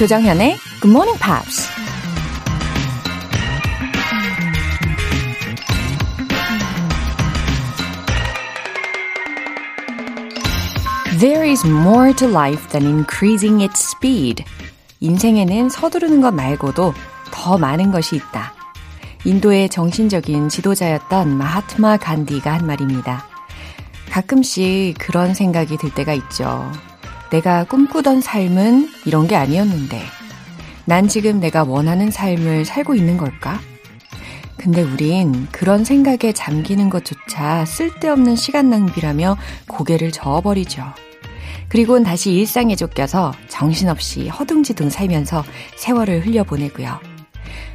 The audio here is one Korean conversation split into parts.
조정현의 Good Morning Pops. There is more to life than increasing its speed. 인생에는 서두르는 것 말고도 더 많은 것이 있다. 인도의 정신적인 지도자였던 마하트마 간디가 한 말입니다. 가끔씩 그런 생각이 들 때가 있죠. 내가 꿈꾸던 삶은 이런 게 아니었는데, 난 지금 내가 원하는 삶을 살고 있는 걸까? 근데 우린 그런 생각에 잠기는 것조차 쓸데없는 시간 낭비라며 고개를 저어버리죠. 그리고 다시 일상에 쫓겨서 정신없이 허둥지둥 살면서 세월을 흘려보내고요.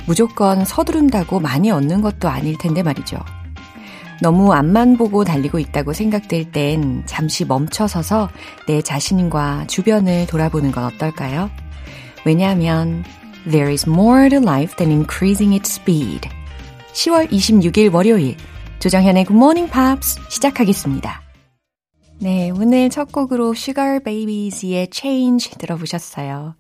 무조건 서두른다고 많이 얻는 것도 아닐 텐데 말이죠. 너무 앞만 보고 달리고 있다고 생각될 땐 잠시 멈춰서서 내 자신과 주변을 돌아보는 건 어떨까요? 왜냐하면 there is more to life than increasing its speed. 10월 26일 월요일 조정현의 Good Morning Pops 시작하겠습니다. 네, 오늘 첫 곡으로 Sugar Babies의 Change 들어보셨어요.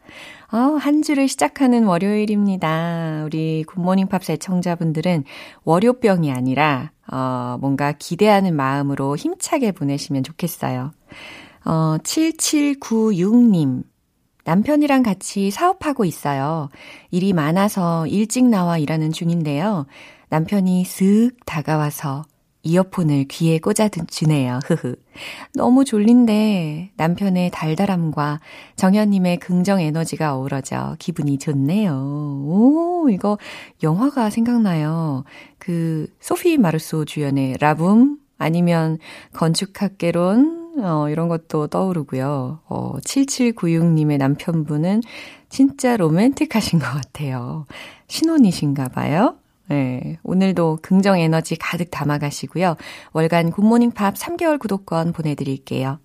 어, 한 주를 시작하는 월요일입니다. 우리 굿모닝 팝스 애청자분들은 월요병이 아니라 어, 뭔가 기대하는 마음으로 힘차게 보내시면 좋겠어요. 어, 7796님. 남편이랑 같이 사업하고 있어요. 일이 많아서 일찍 나와 일하는 중인데요. 남편이 쓱 다가와서 이어폰을 귀에 꽂아 주네요. 흐흐. 너무 졸린데 남편의 달달함과 정현님의 긍정 에너지가 어우러져 기분이 좋네요. 오, 이거 영화가 생각나요. 그 소피 마르소 주연의 라붐 아니면 건축학개론 어, 이런 것도 떠오르고요. 어, 7796님의 남편분은 진짜 로맨틱하신 것 같아요. 신혼이신가 봐요. 네, 오늘도 긍정 에너지 가득 담아가시고요. 월간 굿모닝 팝 3개월 구독권 보내드릴게요.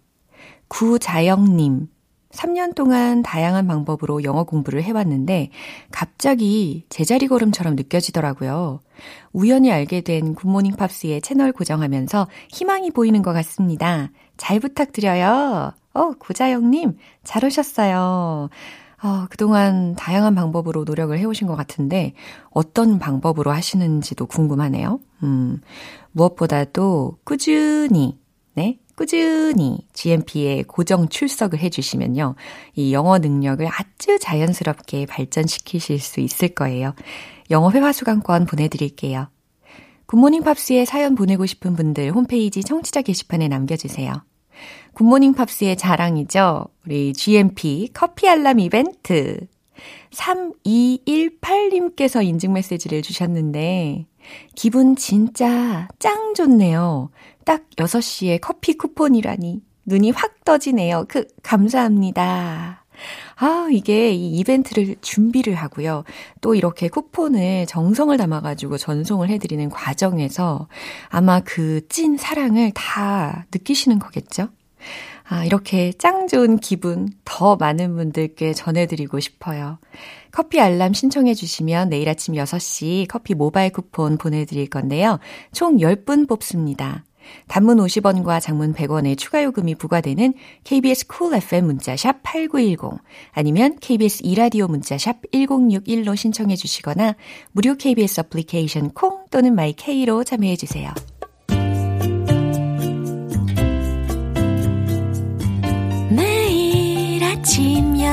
구자영님, 3년 동안 다양한 방법으로 영어 공부를 해왔는데 갑자기 제자리 걸음처럼 느껴지더라고요. 우연히 알게 된 굿모닝 팝스의 채널 고정하면서 희망이 보이는 것 같습니다. 잘 부탁드려요. 어, 구자영님, 잘 오셨어요. 어, 그동안 다양한 방법으로 노력을 해오신 것 같은데, 어떤 방법으로 하시는지도 궁금하네요. 음, 무엇보다도 꾸준히, 네, 꾸준히 GMP에 고정 출석을 해주시면요. 이 영어 능력을 아주 자연스럽게 발전시키실 수 있을 거예요. 영어 회화 수강권 보내드릴게요. 굿모닝 팝스에 사연 보내고 싶은 분들 홈페이지 청취자 게시판에 남겨주세요. 굿모닝 팝스의 자랑이죠. 우리 GMP 커피 알람 이벤트. 3218님께서 인증 메시지를 주셨는데, 기분 진짜 짱 좋네요. 딱 6시에 커피 쿠폰이라니. 눈이 확 떠지네요. 그, 감사합니다. 아, 이게 이 이벤트를 준비를 하고요. 또 이렇게 쿠폰을 정성을 담아가지고 전송을 해드리는 과정에서 아마 그 찐 사랑을 다 느끼시는 거겠죠? 아, 이렇게 짱 좋은 기분 더 많은 분들께 전해드리고 싶어요. 커피 알람 신청해 주시면 내일 아침 6시 커피 모바일 쿠폰 보내드릴 건데요. 총 10분 뽑습니다. 단문 50원과 장문 100원의 추가 요금이 부과되는 KBS Cool FM 문자샵 8910 아니면 KBS 이라디오 문자샵 1061로 신청해 주시거나 무료 KBS 애플리케이션 콩 또는 마이케이로 참여해 주세요.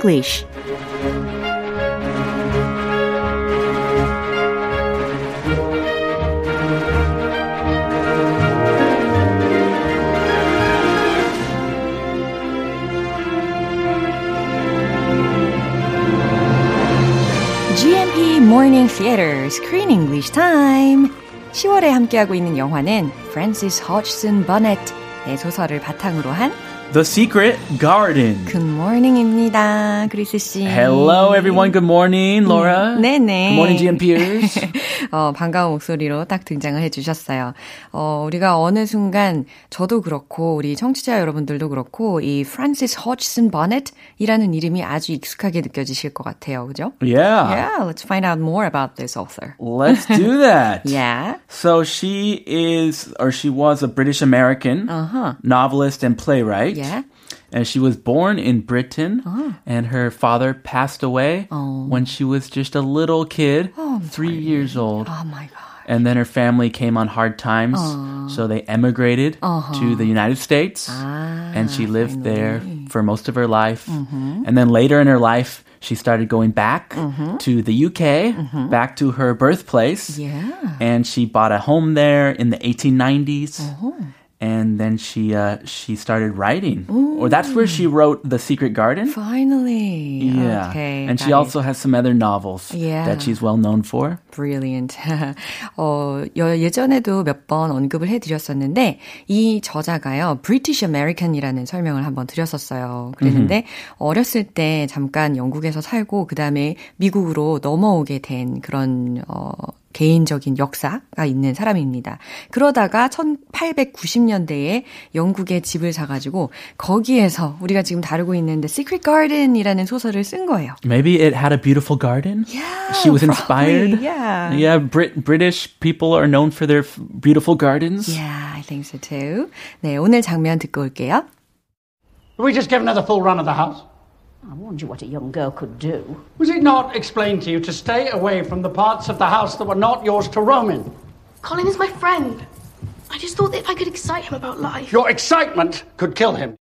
English GMP Morning Theater Screen English Time 10월에 함께하고 있는 영화는 프랜시스 호지슨 버넷의 소설을 바탕으로 한 The Secret Garden. Good morning입니다. 그리스 씨. Hello everyone. Good morning, Laura. 네네. Good morning, GM Peers. 어, 반가운 목소리로 딱 등장을 해주셨어요. 어, 우리가 어느 순간 저도 그렇고 우리 청취자 여러분들도 그렇고 이 프란시스 호지슨 버넷이라는 이름이 아주 익숙하게 느껴지실 것 같아요. 그죠? Yeah. Yeah, let's find out more about this author. Let's do that. Yeah. So she is, or she was a British American Uh-huh. novelist and playwright. Yeah. And she was born in Britain, ah. and her father passed away Oh. when she was just a little kid, oh three years old. Oh my god. And then her family came on hard times, ah. so they emigrated uh-huh. to the United States, ah, and she lived there for most of her life. Mm-hmm. And then later in her life, she started going back mm-hmm. to the UK, mm-hmm. back to her birthplace. Yeah. And she bought a home there in the 1890s And then she uh, she started writing, or that's where she wrote *The Secret Garden*. Finally. Yeah, Okay. and she got it. also has some other novels Yeah. that she's well known for. Brilliant. 어, 여- 예전에도 몇 번 언급을 해드렸었는데, 이 저자가요, British American이라는 설명을 한번 드렸었어요. 그랬는데, 어렸을 때 잠깐 영국에서 살고, 그 다음에 미국으로 넘어오게 된 그런, 어, 개인적인 역사가 있는 사람입니다. 그러다가 1890년대에 영국에 집을 사가지고 거기에서 우리가 지금 다루고 있는 The Secret Garden이라는 소설을 쓴 거예요. Maybe it had a beautiful garden. Yeah, she was probably, inspired. yeah. yeah. Brit- British people are known for their f- beautiful gardens. Yeah, I think so too. 네, 오늘 장면 듣고 올게요. Have we just given her the full run of the house? I warned you what a young girl could do. Was it not explained to you to stay away from the parts of the house that were not yours to roam in? Colin is my friend. I just thought that if I could excite him about life. Your excitement could kill him.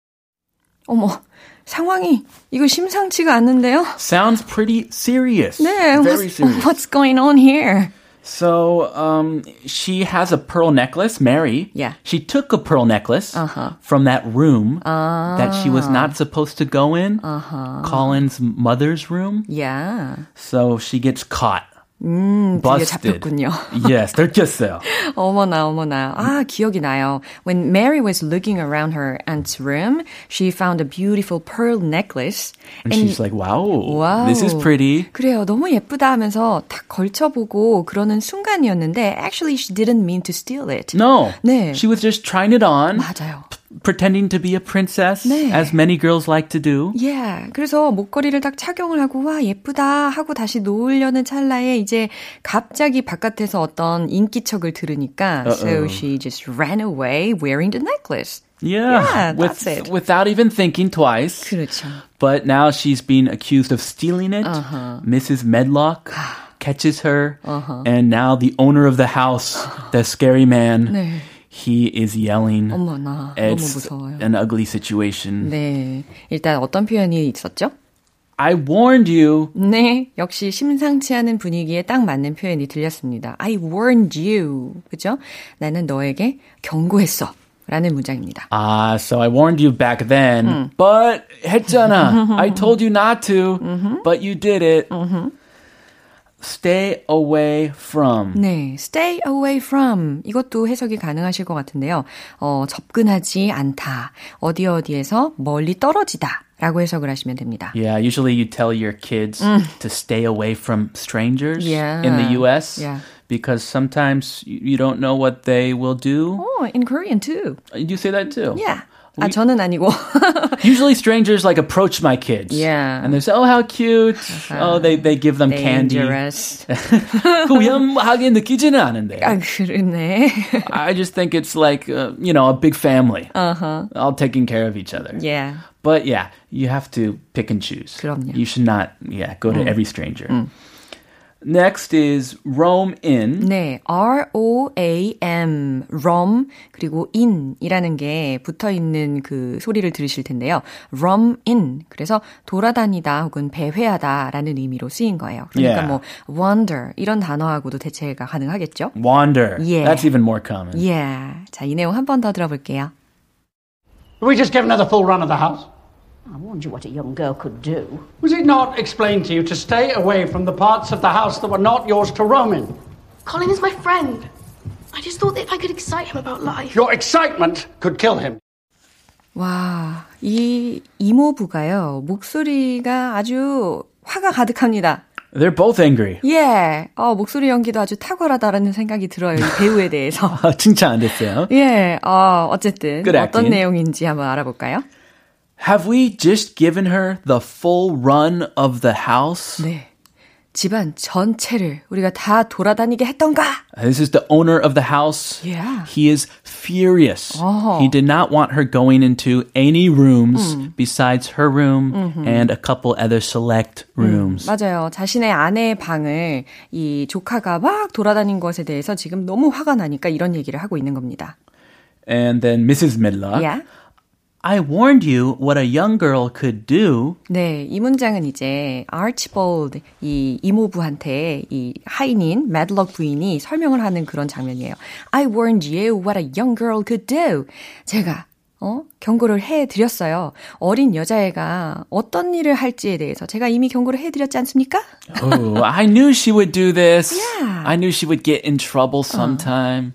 어머, 상황이 이거 심상치가 않는데요? Sounds pretty serious. 네, Very what's, serious. what's going on here? So, um, she has a pearl necklace, Mary. Yeah. She took a pearl necklace Uh-huh. from that room that she was not supposed to go in, Uh-huh. Colin's mother's room. Yeah. So she gets caught 드디어 busted. 잡혔군요. yes, 들켰어요. 어머나, 어머나. 아, 기억이 나요. When Mary was looking around her aunt's room, she found a beautiful pearl necklace. And she's like, wow, wow. this is pretty. 그래요. 너무 예쁘다 하면서 딱 걸쳐보고 그러는 순간이었는데 actually she didn't mean to steal it. No. 네. She was just trying it on, 맞아요. pretending to be a princess, 네. as many girls like to do. Yeah. 그래서 목걸이를 딱 착용을 하고 와 예쁘다 하고 다시 놓으려는 찰나에 이제 갑자기 바깥에서 어떤 인기척을 들으니까 so she just ran away wearing the necklace. Yeah, Yeah, with, that's it. without even thinking twice. 그렇죠. But now she's being accused of stealing it. Uh-huh. Mrs. Medlock catches her, and now the owner of the house, the scary man, 네. He is yelling. 어머나 너무 It's 무서워요. an ugly situation. 네. 일단 어떤 표현이 있었죠? I warned you. 네, 역시 심상치 않은 분위기에 딱 맞는 표현이 들렸습니다. I warned you. 그죠? 나는 너에게 경고했어. 라는 문장입니다. Ah, so I warned you back then, but 했잖아. I told you not to, but you did it. Stay away from. 네, stay away from. 이것도 해석이 가능하실 것 같은데요. 어, 접근하지 않다. 어디 어디에서 멀리 떨어지다. 라고 해석을 하시면 됩니다. Yeah, usually you tell your kids to stay away from strangers Yeah. in the US Yeah. because sometimes you you don't know what they will do. Oh, in Korean too. You say that too? Yeah. 아, 저는 아니고. Usually strangers like approach my kids. Yeah. And they say, oh, how cute. Oh, they, they give them candy. Dangerous. 그 위험하게 느끼지는 않은데. 아, 그러네. I just think it's like, uh, you know, a big family. Uh-huh. All taking care of each other. yeah. But yeah, you have to pick and choose. 그럼요. You should not, yeah, go to every stranger. Next is roam in. 네, R-O-A-M, rom, 그리고 in이라는 게 붙어 있는 그 소리를 들으실 텐데요. rom in. 그래서 돌아다니다 혹은 배회하다 라는 의미로 쓰인 거예요. 그러니까 Yeah. 뭐 wander 이런 단어하고도 대체가 가능하겠죠? Wander. Yeah. That's even more common. Yeah. 자, 이 내용 한 번 더 들어볼게요. We just given her the full run of the house? I warned you what a young girl could do. Was it not explained to you to stay away from the parts of the house that were not yours to roam in? Colin is my friend. I just thought that if I could excite him about life. Your excitement could kill him. 와, 이 이모부가요, 목소리가 아주 화가 가득합니다. They're both angry. 예. 어, 목소리 연기도 아주 탁월하다라는 생각이 들어요. 이 배우에 대해서. 칭찬 안 됐어요. 예. 어, 어쨌든 Good 어떤 acting. 내용인지 한번 알아볼까요? Have we just given her the full run of the house? 네. 집안 전체를 우리가 다 돌아다니게 했던가? This is the owner of the house. Yeah. He is furious. Oh. He did not want her going into any rooms besides her room and a couple other select rooms. 맞아요. 자신의 아내의 방을 이 조카가 막 돌아다닌 것에 대해서 지금 너무 화가 나니까 이런 얘기를 하고 있는 겁니다. And then Mrs. Midla. Yeah. I warned you what a young girl could do. 네, 이 문장은 이제 Archibald 이 이모부한테 이 하인인 매들럭 부인이 설명을 하는 그런 장면이에요. I warned you what a young girl could do. 제가 어? 경고를 해 드렸어요. 어린 여자애가 어떤 일을 할지에 대해서 제가 이미 경고를 해 드렸지 않습니까? Oh, I knew she would do this. Yeah. I knew she would get in trouble sometime.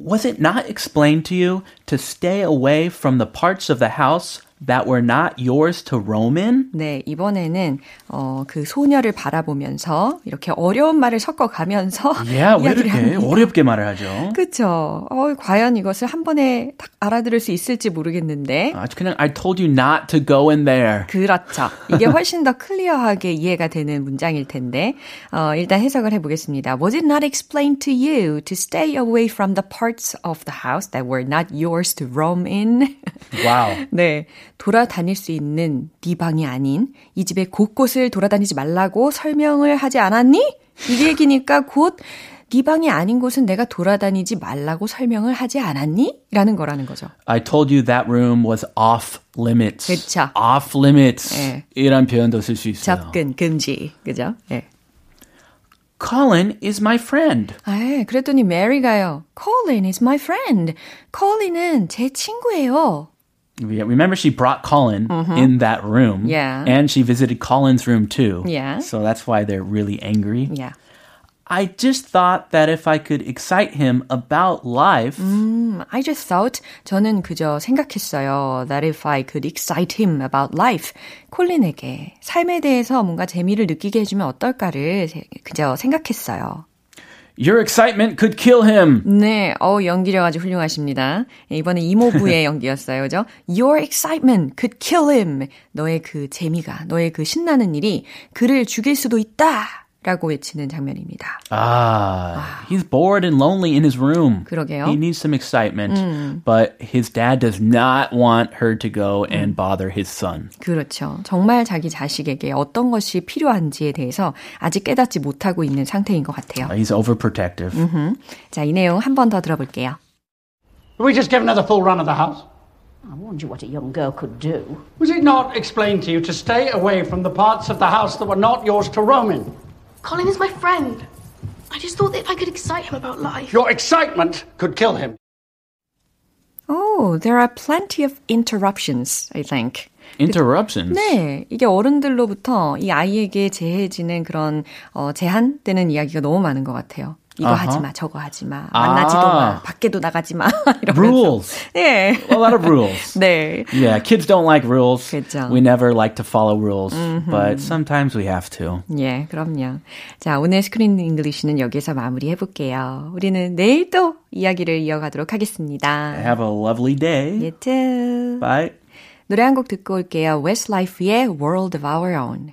Was it not explained to you to stay away from the parts of the house that were not yours to roam in? 네, 이번에는 어, 그 소녀를 바라보면서 이렇게 어려운 말을 섞어가면서 Yeah, 왜 이렇게 합니다. 어렵게 말을 하죠? 그쵸. 어, 과연 이것을 한 번에 딱 알아들을 수 있을지 모르겠는데. 아, 그냥 I told you not to go in there. 그렇죠. 이게 훨씬 더 클리어하게 이해가 되는 문장일 텐데, 어, 일단 해석을 해보겠습니다. Was it not explained to you to stay away from the parts of the house that were not yours to roam in? Wow. 네. 돌아다닐 수 있는 네 방이 아닌 이 집의 곳곳을 돌아다니지 말라고 설명을 하지 않았니? 이 얘기니까 곧 네 방이 아닌 곳은 내가 돌아다니지 말라고 설명을 하지 않았니? 라는 거라는 거죠. I told you that room was off limits. 그쵸. Off limits. 예. 이란 표현도 쓸 수 있어요. 접근 금지. 그죠? 예. Colin is my friend. 아, 예. 그랬더니 메리가요. Colin is my friend. Colin은 제 친구예요. Yeah, Remember, she brought Colin in that room. Mm-hmm. Yeah. And she visited Colin's room too. Yeah. So that's why they're really angry. Yeah. I just thought that if I could excite him about life, 음, I just thought 저는 그저 생각했어요. That if I could excite him about life, 콜린에게 삶에 대해서 뭔가 재미를 느끼게 해주면 어떨까를 세- 그저 생각했어요. Your excitement could kill him. 네, 어 연기력 아주 훌륭하십니다. 예, 이번에 이모부의 연기였어요, 그죠? Your excitement could kill him. 너의 그 재미가, 너의 그 신나는 일이 그를 죽일 수도 있다. 라고 외치는 장면입니다. Ah, he's bored and lonely in his room. 그러게요. He needs some excitement. But his dad does not want her to go and bother his son. 그렇죠. 정말 자기 자식에게 어떤 것이 필요한지에 대해서 아직 깨닫지 못하고 있는 상태인 것 같아요. He's overprotective. 자, 이 내용 한 번 더 들어볼게요. We just given her the full run of the house? I warned you what a young girl could do. Was it not explained to you to stay away from the parts of the house that were not yours to roam in? Colin is my friend. I just thought that if I could excite him about life. Your excitement could kill him. Oh, there are plenty of interruptions, I think. Interruptions. 네, 이게 어른들로부터 이 아이에게 제해지는 그런 어, 제한되는 이야기가 너무 많은 것 같아요. 이거 아하. 하지 마, 저거 하지 마, 만나지도 아. 마, 밖에도 나가지 마. 이러면서. Rules. 예. A lot of rules. 네. Yeah, kids don't like rules. 그죠. We never like to follow rules, but sometimes we have to. 예, 그럼요. 자, 오늘 Screen English는 여기서 마무리해 볼게요. 우리는 내일 또 이야기를 이어가도록 하겠습니다. Have a lovely day. You too. Bye. 노래 한 곡 듣고 올게요. Westlife의 World of Our Own.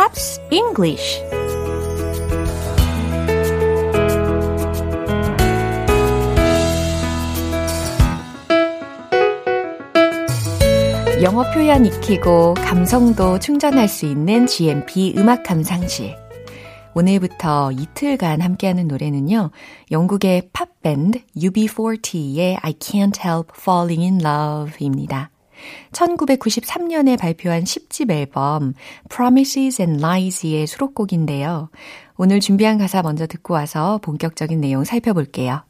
Pops English 영어 표현 익히고 감성도 충전할 수 있는 GMP 음악 감상실 오늘부터 이틀간 함께하는 노래는요. 영국의 팝밴드 UB40의 I Can't Help Falling in Love입니다. 1993년에 발표한 10집 앨범 Promises and Lies의 수록곡인데요. 오늘 준비한 가사 먼저 듣고 와서 본격적인 내용 살펴볼게요.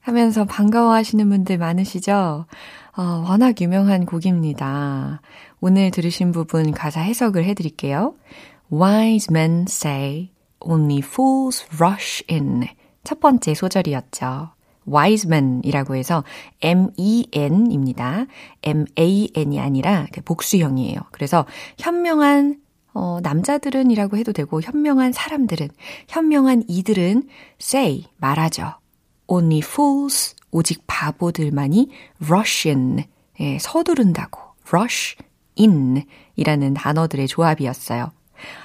하면서 반가워하시는 분들 많으시죠? 어, 워낙 유명한 곡입니다. 오늘 들으신 부분 가사 해석을 해드릴게요. Wise men say only fools rush in. 첫 번째 소절이었죠. wise men이라고 해서 M-E-N입니다. M-A-N이 아니라 복수형이에요. 그래서 현명한 어, 남자들은이라고 해도 되고 현명한 사람들은 현명한 이들은 say 말하죠. Only fools, 오직 바보들만이 rush in, 예, 서두른다고, rush in 이라는 단어들의 조합이었어요.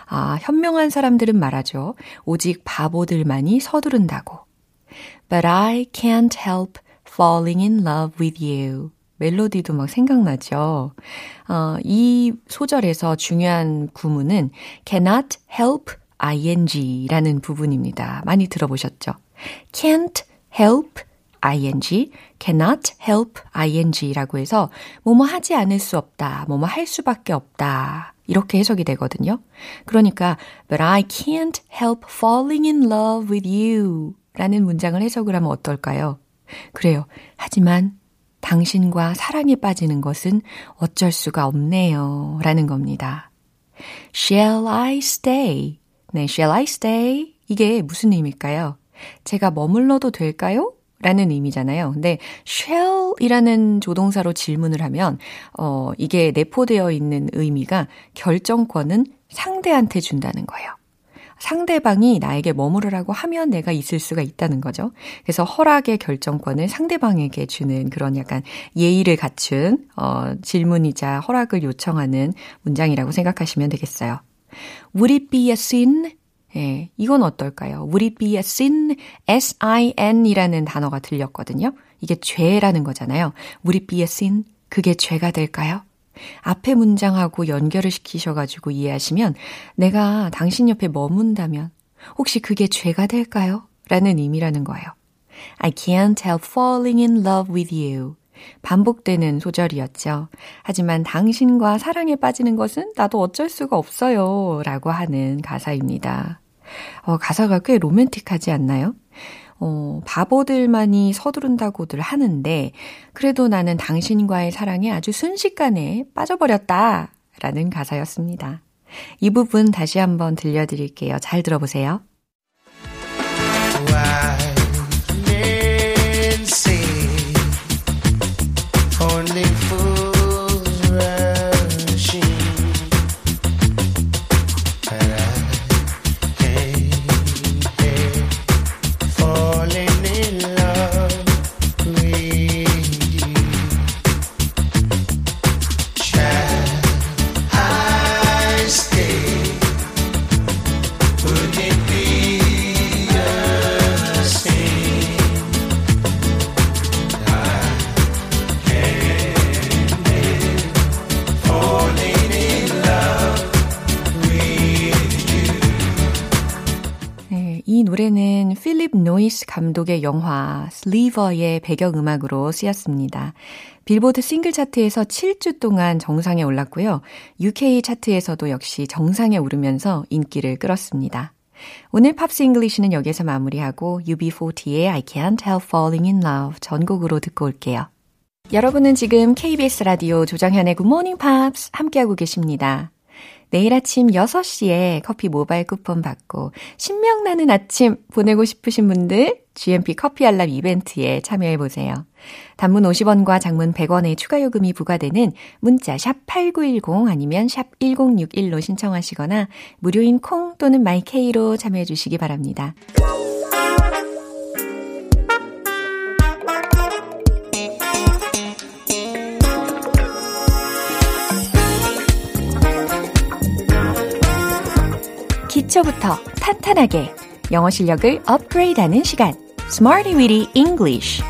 아, 현명한 사람들은 말하죠. 오직 바보들만이 서두른다고. But I can't help falling in love with you. 멜로디도 막 생각나죠. 어, 이 소절에서 중요한 구문은 cannot help ing라는 부분입니다. 많이 들어보셨죠? can't help ing, cannot help ing라고 해서 뭐뭐 하지 않을 수 없다, 뭐뭐 할 수밖에 없다. 이렇게 해석이 되거든요. 그러니까 but I can't help falling in love with you 라는 문장을 해석을 하면 어떨까요? 그래요. 하지만 당신과 사랑에 빠지는 것은 어쩔 수가 없네요. 라는 겁니다. Shall I stay? 네, shall I stay? 이게 무슨 의미일까요? 제가 머물러도 될까요? 라는 의미잖아요. 근데 shall이라는 조동사로 질문을 하면 어 이게 내포되어 있는 의미가 결정권은 상대한테 준다는 거예요. 상대방이 나에게 머무르라고 하면 내가 있을 수가 있다는 거죠. 그래서 허락의 결정권을 상대방에게 주는 그런 약간 예의를 갖춘 어 질문이자 허락을 요청하는 문장이라고 생각하시면 되겠어요. Would it be a sin 예, 이건 어떨까요? Would it be a sin? S-I-N이라는 단어가 들렸거든요. 이게 죄라는 거잖아요. Would it be a sin? 그게 죄가 될까요? 앞에 문장하고 연결을 시키셔가지고 이해하시면 내가 당신 옆에 머문다면 혹시 그게 죄가 될까요? 라는 의미라는 거예요. I can't help falling in love with you. 반복되는 소절이었죠. 하지만 당신과 사랑에 빠지는 것은 나도 어쩔 수가 없어요. 라고 하는 가사입니다. 어, 가사가 꽤 로맨틱하지 않나요? 어, 바보들만이 서두른다고들 하는데, 그래도 나는 당신과의 사랑에 아주 순식간에 빠져버렸다. 라는 가사였습니다. 이 부분 다시 한번 들려드릴게요. 잘 들어보세요. 노 감독의 영화 슬리버의 배경음악으로 쓰였습니다. 빌보드 싱글 차트에서 7주 동안 정상에 올랐고요. UK 차트에서도 역시 정상에 오르면서 인기를 끌었습니다. 오늘 Pops English는 여기서 마무리하고 UB40의 I Can't Help Falling in Love 전곡으로 듣고 올게요. 여러분은 지금 KBS 라디오 조정현의 Morning Pops 함께하고 계십니다. 내일 아침 6시에 커피 모바일 쿠폰 받고 신명나는 아침 보내고 싶으신 분들 GMP 커피 알람 이벤트에 참여해 보세요. 단문 50원과 장문 100원의 추가 요금이 부과되는 문자 샵 8910 아니면 샵 1061로 신청하시거나 무료인 콩 또는 마이케이로 참여해 주시기 바랍니다. 기초부터 탄탄하게 영어 실력을 업그레이드하는 시간 Smarty Weedy English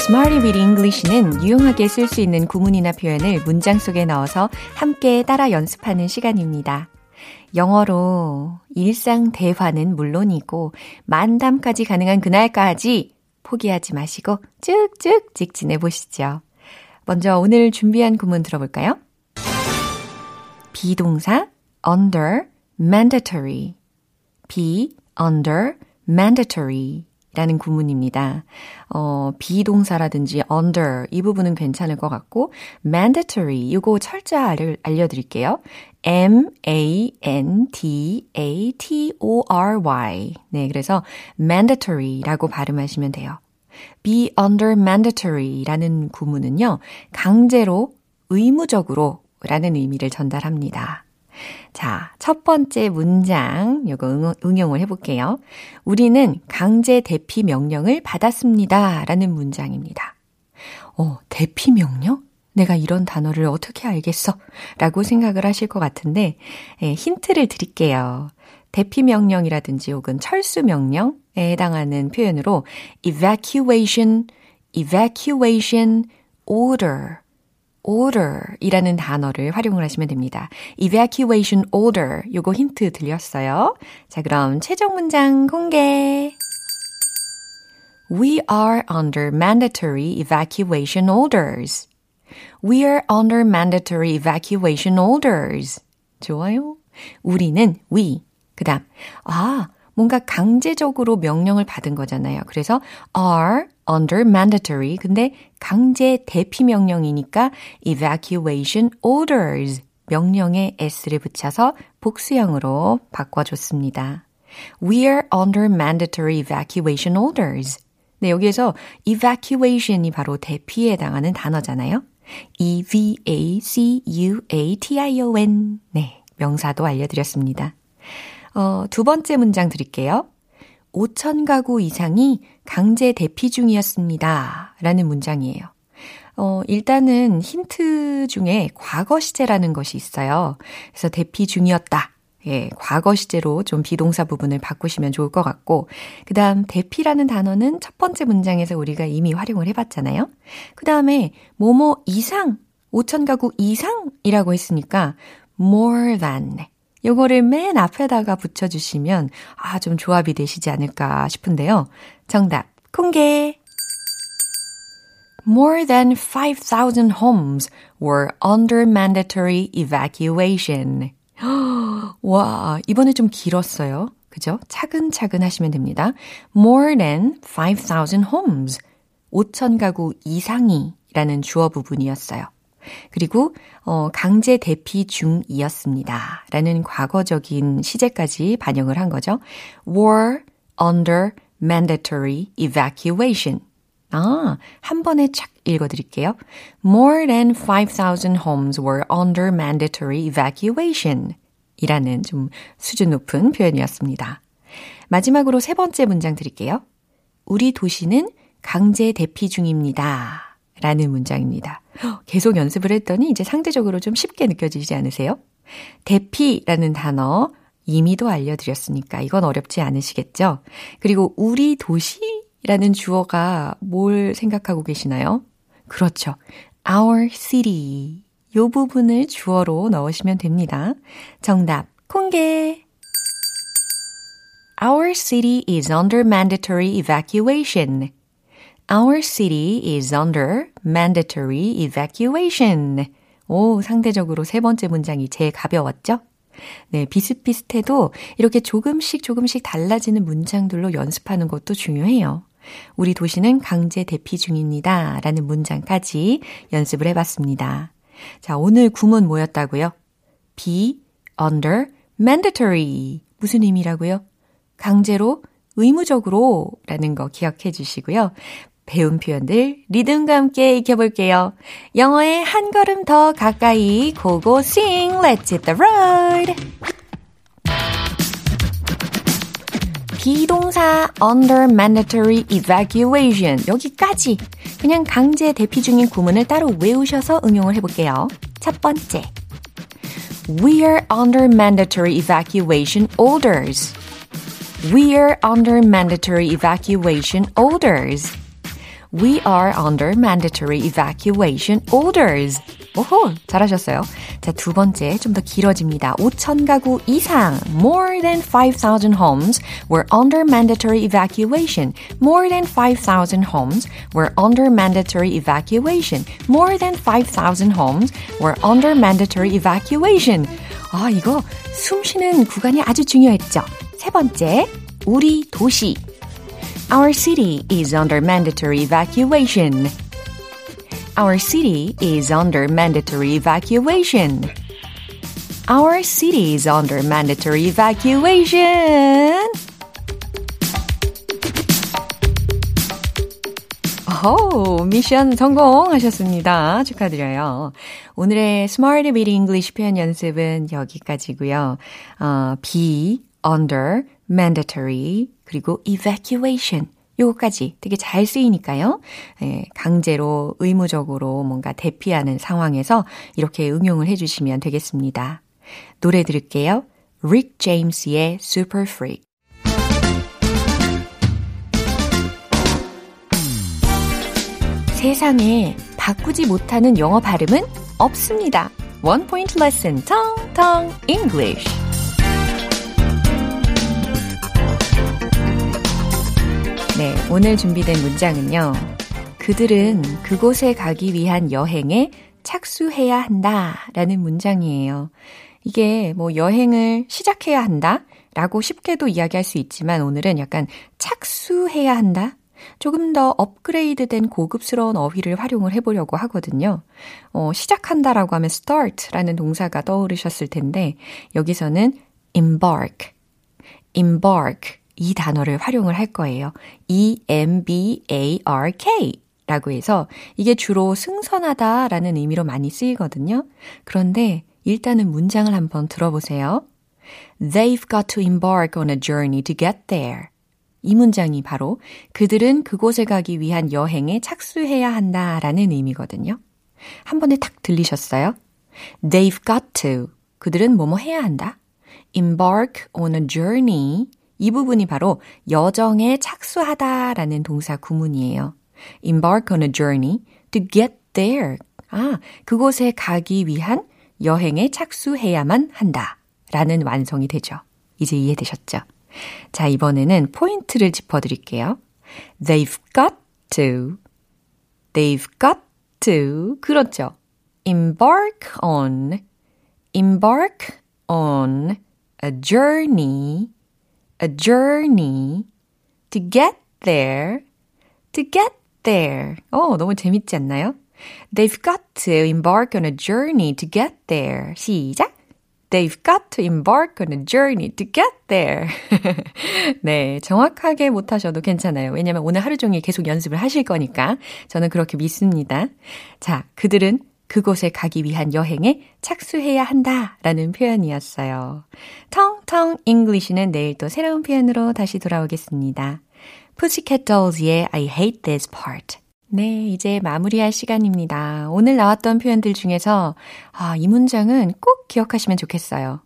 Smarty Weedy English는 유용하게 쓸 수 있는 구문이나 표현을 문장 속에 넣어서 함께 따라 연습하는 시간입니다. 영어로 일상 대화는 물론이고 만담까지 가능한 그날까지 포기하지 마시고 쭉쭉 직진해 보시죠. 먼저 오늘 준비한 구문 들어볼까요? 비동사 under mandatory be under mandatory 라는 구문입니다. 어, 비동사라든지 under 이 부분은 괜찮을 것 같고 mandatory 이거 철자를 알려드릴게요. M-A-N-D-A-T-O-R-Y 네, 그래서 mandatory라고 발음하시면 돼요. be under mandatory라는 구문은요, 강제로, 의무적으로 라는 의미를 전달합니다. 자, 첫 번째 문장, 요거 응용을 해볼게요. 우리는 강제 대피 명령을 받았습니다. 라는 문장입니다. 어, 대피 명령? 내가 이런 단어를 어떻게 알겠어? 라고 생각을 하실 것 같은데, 예, 힌트를 드릴게요. 대피 명령이라든지 혹은 철수 명령에 해당하는 표현으로 evacuation, evacuation order order 이라는 단어를 활용을 하시면 됩니다. evacuation order 요거 힌트 들렸어요. 자, 그럼 최종 문장 공개. We are under mandatory evacuation orders. We are under mandatory evacuation orders. 좋아요. 우리는 we. 그 다음, 아, 뭔가 강제적으로 명령을 받은 거잖아요. 그래서 are under mandatory. 근데 강제 대피 명령이니까 evacuation orders. 명령에 s를 붙여서 복수형으로 바꿔줬습니다. We are under mandatory evacuation orders. 네, 여기에서 evacuation이 바로 대피에 해당하는 단어잖아요. E-V-A-C-U-A-T-I-O-N. 네, 명사도 알려드렸습니다. 어, 두 번째 문장 드릴게요. 5천 가구 이상이 강제 대피 중이었습니다. 라는 문장이에요. 어, 일단은 힌트 중에 과거 시제라는 것이 있어요. 그래서 대피 중이었다. 예, 과거 시제로 좀 비동사 부분을 바꾸시면 좋을 것 같고, 그 다음 대피라는 단어는 첫 번째 문장에서 우리가 이미 활용을 해봤잖아요. 그 다음에 뭐뭐 이상, 5천 가구 이상이라고 했으니까 more than, 요거를 맨 앞에다가 붙여주시면 아, 좀 조합이 되시지 않을까 싶은데요. 정답, 공개! More than 5,000 homes were under mandatory evacuation. 와, 이번에 좀 길었어요. 그죠? 차근차근 하시면 됩니다. More than 5,000 homes. 5천 가구 이상이 라는 주어 부분이었어요. 그리고 어, 강제 대피 중이었습니다. 라는 과거적인 시제까지 반영을 한 거죠. were under mandatory evacuation. 아, 한 번에 착 읽어 드릴게요. More than 5,000 homes were under mandatory evacuation. 이라는 좀 수준 높은 표현이었습니다. 마지막으로 세 번째 문장 드릴게요. 우리 도시는 강제 대피 중입니다. 라는 문장입니다. 계속 연습을 했더니 이제 상대적으로 좀 쉽게 느껴지지 않으세요? 대피라는 단어 이미도 알려드렸으니까 이건 어렵지 않으시겠죠? 그리고 우리 도시라는 주어가 뭘 생각하고 계시나요? 그렇죠. Our city. 요 부분을 주어로 넣으시면 됩니다. 정답, 공개! Our city is under mandatory evacuation. Our city is under mandatory evacuation. 오, 상대적으로 세 번째 문장이 제일 가벼웠죠? 네, 비슷비슷해도 이렇게 조금씩 조금씩 달라지는 문장들로 연습하는 것도 중요해요. 우리 도시는 강제 대피 중입니다. 라는 문장까지 연습을 해봤습니다. 자, 오늘 구문 뭐였다고요? be under mandatory. 무슨 의미라고요? 강제로, 의무적으로 라는 거 기억해 주시고요. 배운 표현들 리듬과 함께 익혀볼게요. 영어의 한 걸음 더 가까이 고고 sing let's hit the road. 비동사 under mandatory evacuation 여기까지 그냥 강제 대피 중인 구문을 따로 외우셔서 응용을 해볼게요. 첫 번째 We're under mandatory evacuation orders. We're under mandatory evacuation orders. We are under mandatory evacuation orders. 오호, 잘하셨어요. 자, 두 번째, 좀 더 길어집니다. 5천 가구 이상, more than 5,000 homes were under mandatory evacuation. More than 5,000 homes were under mandatory evacuation. More than 5,000 homes were under mandatory evacuation. 아, 이거 숨 쉬는 구간이 아주 중요했죠. 세 번째, 우리 도시. Our city is under mandatory evacuation. Our city is under mandatory evacuation. Our city is under mandatory evacuation. 오, 미션 성공하셨습니다. 축하드려요. 오늘의 Smart Beat English 표현 연습은 여기까지고요. 어, be, under, mandatory, 그리고 evacuation. 요거까지 되게 잘 쓰이니까요. 예, 강제로 의무적으로 뭔가 대피하는 상황에서 이렇게 응용을 해주시면 되겠습니다. 노래 들을게요. 릭 제임스의 Super Freak. 세상에 바꾸지 못하는 영어 발음은 없습니다. 원 포인트 레슨 텅텅 English. 네, 오늘 준비된 문장은요. 그들은 그곳에 가기 위한 여행에 착수해야 한다 라는 문장이에요. 이게 뭐 여행을 시작해야 한다 라고 쉽게도 이야기할 수 있지만 오늘은 약간 착수해야 한다? 조금 더 업그레이드 된 고급스러운 어휘를 활용을 해보려고 하거든요. 어, 시작한다라고 하면 start라는 동사가 떠오르셨을 텐데 여기서는 embark, embark 이 단어를 활용을 할 거예요. E-M-B-A-R-K 라고 해서 이게 주로 승선하다 라는 의미로 많이 쓰이거든요. 그런데 일단은 문장을 한번 들어보세요. They've got to embark on a journey to get there. 이 문장이 바로 그들은 그곳에 가기 위한 여행에 착수해야 한다 라는 의미거든요. 한 번에 탁 들리셨어요? They've got to. 그들은 뭐뭐 해야 한다. embark on a journey 이 부분이 바로 여정에 착수하다라는 동사 구문이에요. embark on a journey to get there. 아, 그곳에 가기 위한 여행에 착수해야만 한다. 라는 완성이 되죠. 이제 이해되셨죠? 자, 이번에는 포인트를 짚어 드릴게요. They've got to. They've got to. 그렇죠. embark on. embark on a journey a journey to get there, to get there. 어, 너무 재밌지 않나요? They've got to embark on a journey to get there. 시작. They've got to embark on a journey to get there. 네, 정확하게 못하셔도 괜찮아요. 왜냐면 오늘 하루 종일 계속 연습을 하실 거니까 저는 그렇게 믿습니다. 자, 그들은 그곳에 가기 위한 여행에 착수해야 한다라는 표현이었어요. 텅텅 English는 내일 또 새로운 표현으로 다시 돌아오겠습니다. Pussycat Dolls의 I hate this part. 네, 이제 마무리할 시간입니다. 오늘 나왔던 표현들 중에서 아, 이 문장은 꼭 기억하시면 좋겠어요.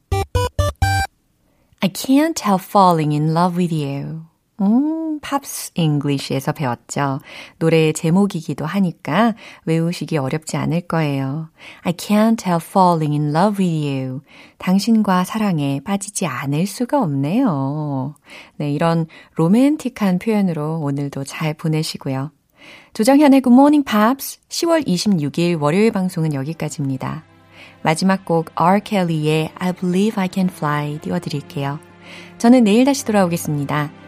I can't help falling in love with you. 음, Pops English에서 배웠죠. 노래의 제목이기도 하니까 외우시기 어렵지 않을 거예요. I can't help falling in love with you. 당신과 사랑에 빠지지 않을 수가 없네요. 네, 이런 로맨틱한 표현으로 오늘도 잘 보내시고요. 조정현의 Good Morning Pops 10월 26일 월요일 방송은 여기까지입니다. 마지막 곡 R. Kelly의 I Believe I Can Fly 띄워드릴게요. 저는 내일 다시 돌아오겠습니다.